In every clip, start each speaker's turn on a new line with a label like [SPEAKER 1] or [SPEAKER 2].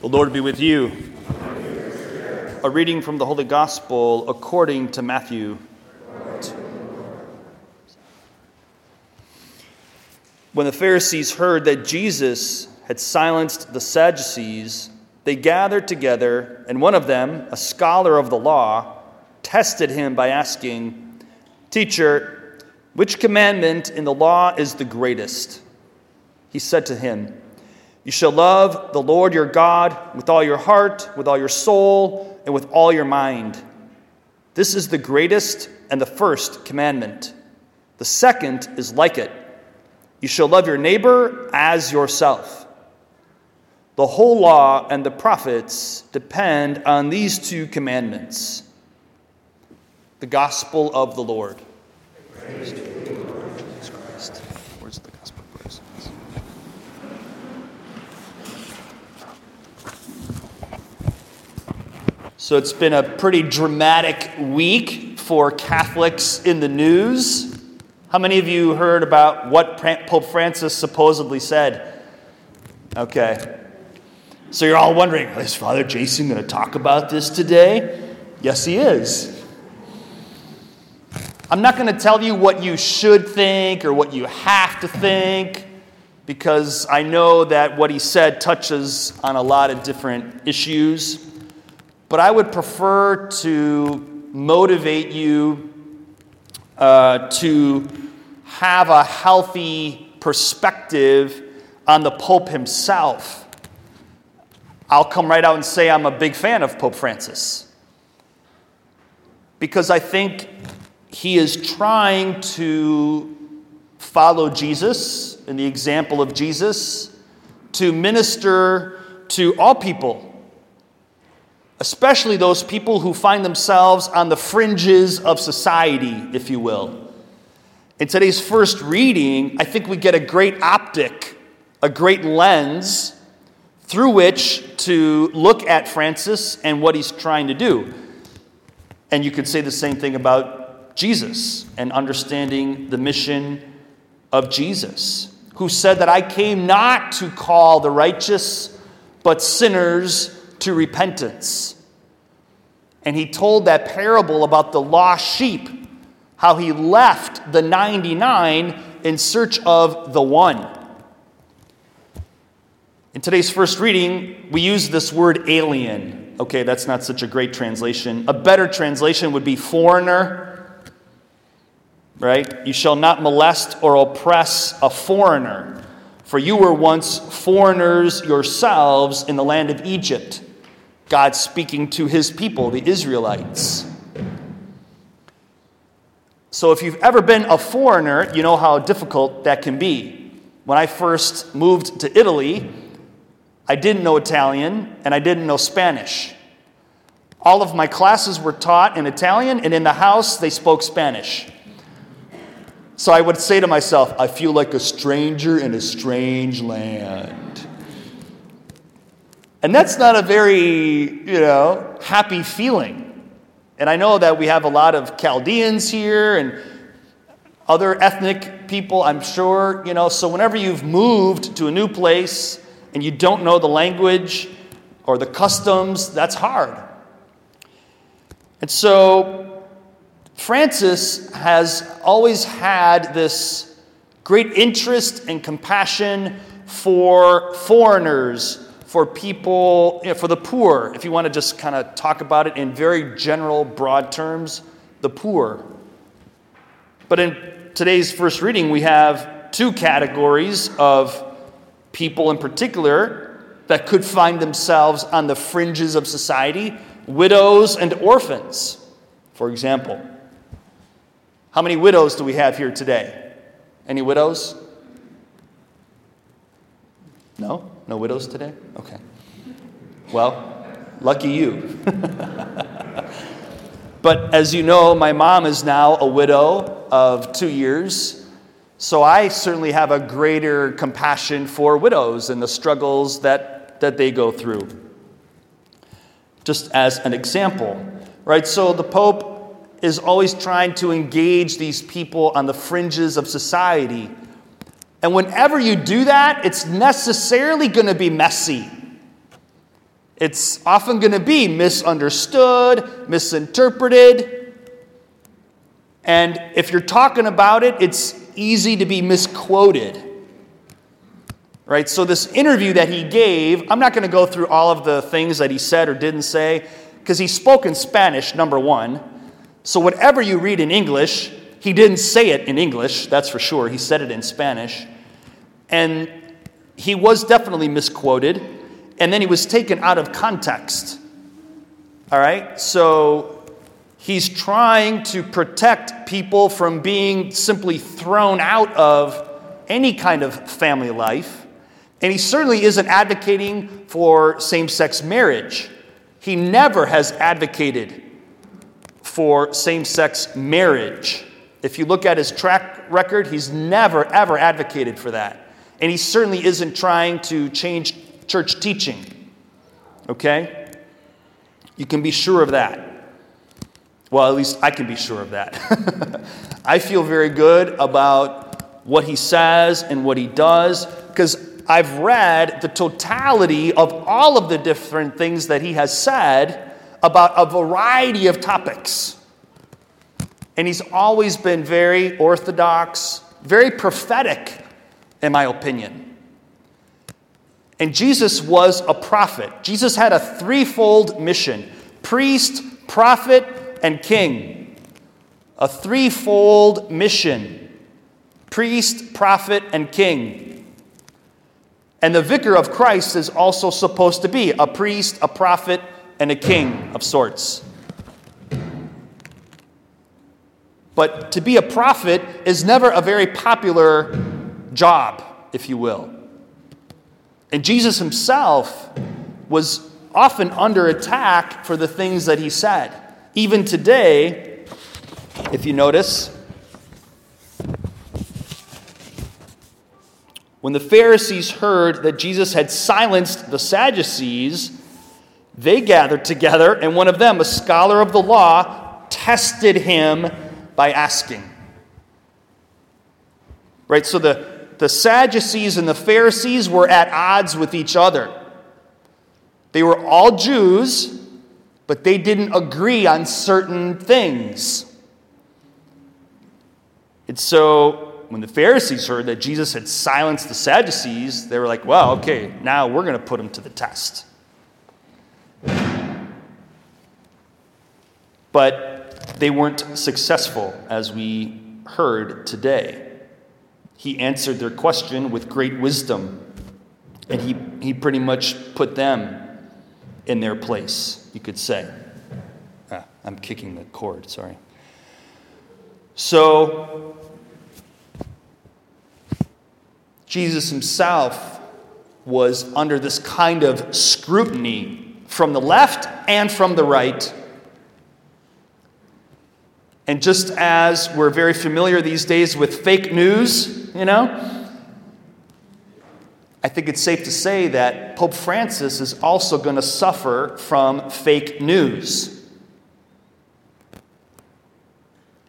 [SPEAKER 1] The Lord be with you. A reading from the Holy Gospel according to Matthew. When the Pharisees heard that Jesus had silenced the Sadducees, they gathered together, and one of them, a scholar of the law, tested him by asking, Teacher, which commandment in the law is the greatest? He said to him, You shall love the Lord your God with all your heart, with all your soul, and with all your mind. This is the greatest and the first commandment. The second is like it you shall love your neighbor as yourself. The whole law and the prophets depend on these two commandments. The gospel of the Lord. Praise you, Lord Jesus Christ. Where's the gospel verse? So it's been a pretty dramatic week for Catholics in the news. How many of you heard about what Pope Francis supposedly said? Okay. So you're all wondering, is Father Jason going to talk about this today? Yes, he is. I'm not going to tell you what you should think or what you have to think because I know that what he said touches on a lot of different issues. But I would prefer to motivate you uh, to have a healthy perspective on the Pope himself. I'll come right out and say I'm a big fan of Pope Francis because I think he is trying to follow Jesus in the example of Jesus to minister to all people especially those people who find themselves on the fringes of society, if you will. In today's first reading, I think we get a great optic, a great lens through which to look at Francis and what he's trying to do. And you could say the same thing about Jesus and understanding the mission of Jesus, who said that I came not to call the righteous, but sinners to repentance. And he told that parable about the lost sheep, how he left the 99 in search of the one. In today's first reading, we use this word alien. Okay, that's not such a great translation. A better translation would be foreigner, right? You shall not molest or oppress a foreigner, for you were once foreigners yourselves in the land of Egypt. God speaking to his people, the Israelites. So, if you've ever been a foreigner, you know how difficult that can be. When I first moved to Italy, I didn't know Italian and I didn't know Spanish. All of my classes were taught in Italian, and in the house, they spoke Spanish. So I would say to myself, I feel like a stranger in a strange land. And that's not a very, you know, happy feeling. And I know that we have a lot of Chaldeans here and other ethnic people, I'm sure, you know, so whenever you've moved to a new place and you don't know the language or the customs, that's hard. And so Francis has always had this great interest and compassion for foreigners for people, you know, for the poor, if you want to just kind of talk about it in very general, broad terms, the poor. But in today's first reading, we have two categories of people in particular that could find themselves on the fringes of society widows and orphans, for example. How many widows do we have here today? Any widows? No? No widows today? Okay. Well, lucky you. but as you know, my mom is now a widow of two years. So I certainly have a greater compassion for widows and the struggles that, that they go through. Just as an example, right? So the Pope is always trying to engage these people on the fringes of society and whenever you do that, it's necessarily going to be messy. It's often going to be misunderstood, misinterpreted. And if you're talking about it, it's easy to be misquoted. Right? So, this interview that he gave, I'm not going to go through all of the things that he said or didn't say, because he spoke in Spanish, number one. So, whatever you read in English, he didn't say it in English, that's for sure. He said it in Spanish. And he was definitely misquoted and then he was taken out of context. All right? So he's trying to protect people from being simply thrown out of any kind of family life. And he certainly isn't advocating for same sex marriage. He never has advocated for same sex marriage. If you look at his track record, he's never, ever advocated for that. And he certainly isn't trying to change church teaching. Okay? You can be sure of that. Well, at least I can be sure of that. I feel very good about what he says and what he does because I've read the totality of all of the different things that he has said about a variety of topics. And he's always been very orthodox, very prophetic, in my opinion. And Jesus was a prophet. Jesus had a threefold mission priest, prophet, and king. A threefold mission priest, prophet, and king. And the vicar of Christ is also supposed to be a priest, a prophet, and a king of sorts. But to be a prophet is never a very popular job, if you will. And Jesus himself was often under attack for the things that he said. Even today, if you notice, when the Pharisees heard that Jesus had silenced the Sadducees, they gathered together, and one of them, a scholar of the law, tested him by asking. Right? So the the Sadducees and the Pharisees were at odds with each other. They were all Jews, but they didn't agree on certain things. And so when the Pharisees heard that Jesus had silenced the Sadducees, they were like, well, okay, now we're going to put him to the test. But they weren't successful, as we heard today. He answered their question with great wisdom, and he, he pretty much put them in their place, you could say. Ah, I'm kicking the cord, sorry. So, Jesus himself was under this kind of scrutiny from the left and from the right. And just as we're very familiar these days with fake news, you know? I think it's safe to say that Pope Francis is also going to suffer from fake news.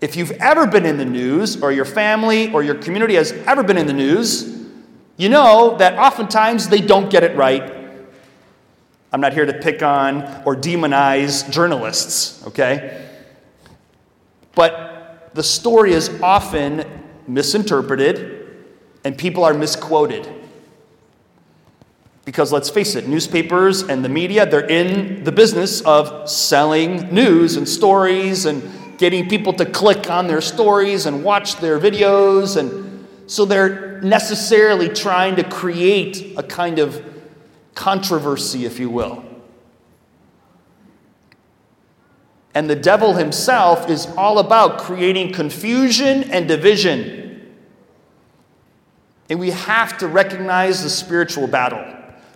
[SPEAKER 1] If you've ever been in the news, or your family or your community has ever been in the news, you know that oftentimes they don't get it right. I'm not here to pick on or demonize journalists, okay? But the story is often misinterpreted and people are misquoted. Because let's face it, newspapers and the media, they're in the business of selling news and stories and getting people to click on their stories and watch their videos. And so they're necessarily trying to create a kind of controversy, if you will. And the devil himself is all about creating confusion and division. And we have to recognize the spiritual battle,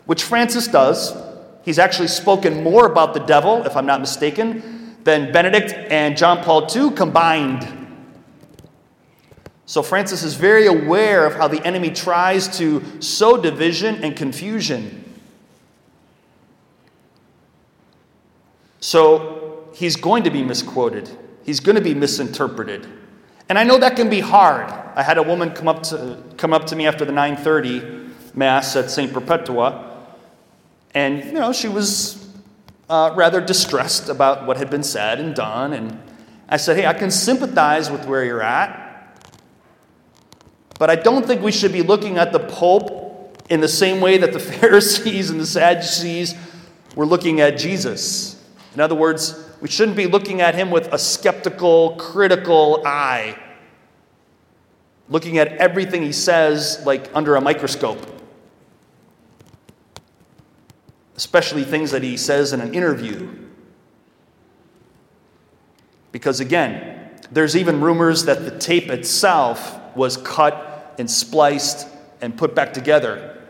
[SPEAKER 1] which Francis does. He's actually spoken more about the devil, if I'm not mistaken, than Benedict and John Paul II combined. So Francis is very aware of how the enemy tries to sow division and confusion. So he's going to be misquoted, he's going to be misinterpreted. And I know that can be hard. I had a woman come up to, come up to me after the 930 Mass at St. Perpetua, and, you know, she was uh, rather distressed about what had been said and done. And I said, Hey, I can sympathize with where you're at, but I don't think we should be looking at the Pope in the same way that the Pharisees and the Sadducees were looking at Jesus. In other words, we shouldn't be looking at him with a skeptical, critical eye, looking at everything he says like under a microscope, especially things that he says in an interview. Because again, there's even rumors that the tape itself was cut and spliced and put back together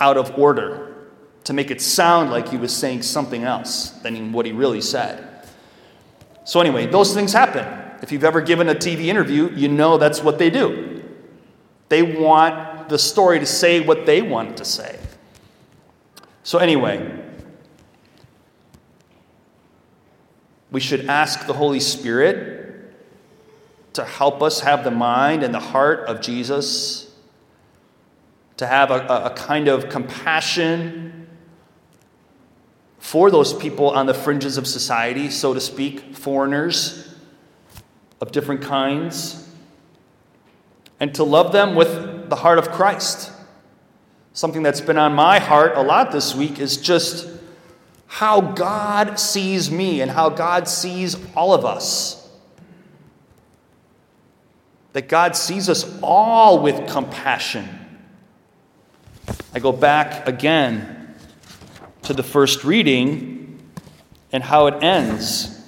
[SPEAKER 1] out of order to make it sound like he was saying something else than what he really said. So, anyway, those things happen. If you've ever given a TV interview, you know that's what they do. They want the story to say what they want to say. So, anyway, we should ask the Holy Spirit to help us have the mind and the heart of Jesus, to have a, a, kind of compassion for those people on the fringes of society, so to speak, foreigners of different kinds, and to love them with the heart of Christ. Something that's been on my heart a lot this week is just how God sees me and how God sees all of us. That God sees us all with compassion. I go back again to the first reading and how it ends.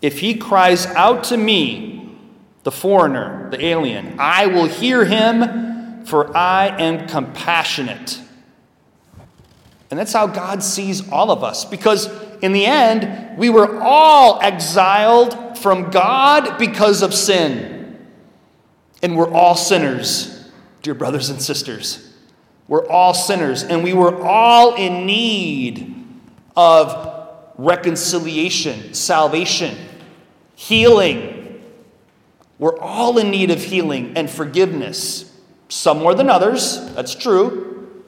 [SPEAKER 1] If he cries out to me, the foreigner, the alien, I will hear him, for I am compassionate. And that's how God sees all of us. Because in the end, we were all exiled from God because of sin. And we're all sinners, dear brothers and sisters. We're all sinners, and we were all in need of reconciliation, salvation, healing. We're all in need of healing and forgiveness. Some more than others, that's true.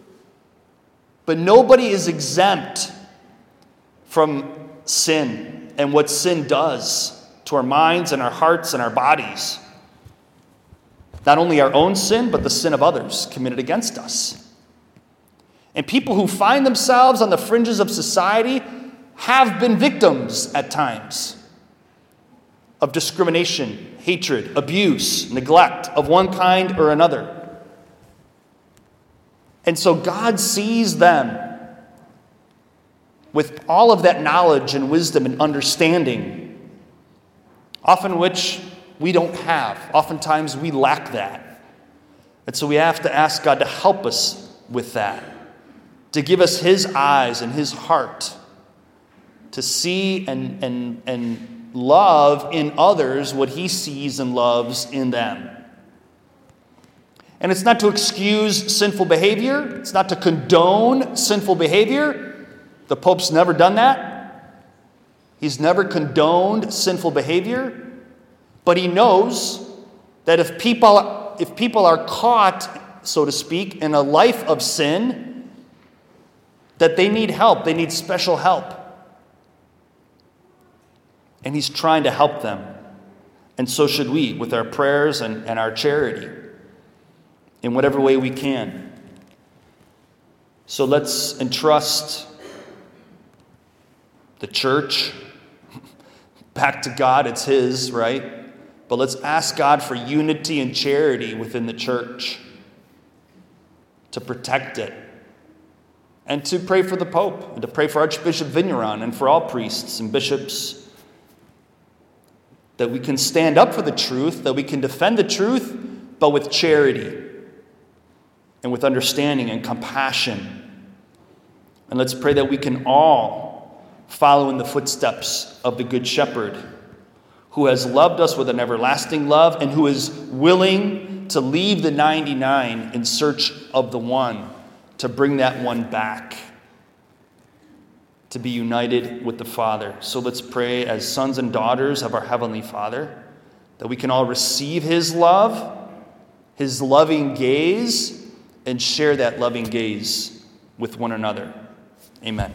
[SPEAKER 1] But nobody is exempt from sin and what sin does to our minds and our hearts and our bodies. Not only our own sin, but the sin of others committed against us. And people who find themselves on the fringes of society have been victims at times of discrimination, hatred, abuse, neglect of one kind or another. And so God sees them with all of that knowledge and wisdom and understanding, often which we don't have. Oftentimes we lack that. And so we have to ask God to help us with that to give us His eyes and His heart to see and, and, and love in others what He sees and loves in them. And it's not to excuse sinful behavior, it's not to condone sinful behavior. The Pope's never done that. He's never condoned sinful behavior, but he knows that if people, if people are caught, so to speak, in a life of sin, that they need help, they need special help. And He's trying to help them. And so should we with our prayers and, and our charity in whatever way we can. So let's entrust the church back to God. It's His, right? But let's ask God for unity and charity within the church to protect it and to pray for the Pope, and to pray for Archbishop Vigneron and for all priests and bishops. That we can stand up for the truth, that we can defend the truth, but with charity and with understanding and compassion. And let's pray that we can all follow in the footsteps of the Good Shepherd, who has loved us with an everlasting love and who is willing to leave the 99 in search of the one to bring that one back, to be united with the Father. So let's pray as sons and daughters of our Heavenly Father that we can all receive His love, His loving gaze, and share that loving gaze with one another. Amen.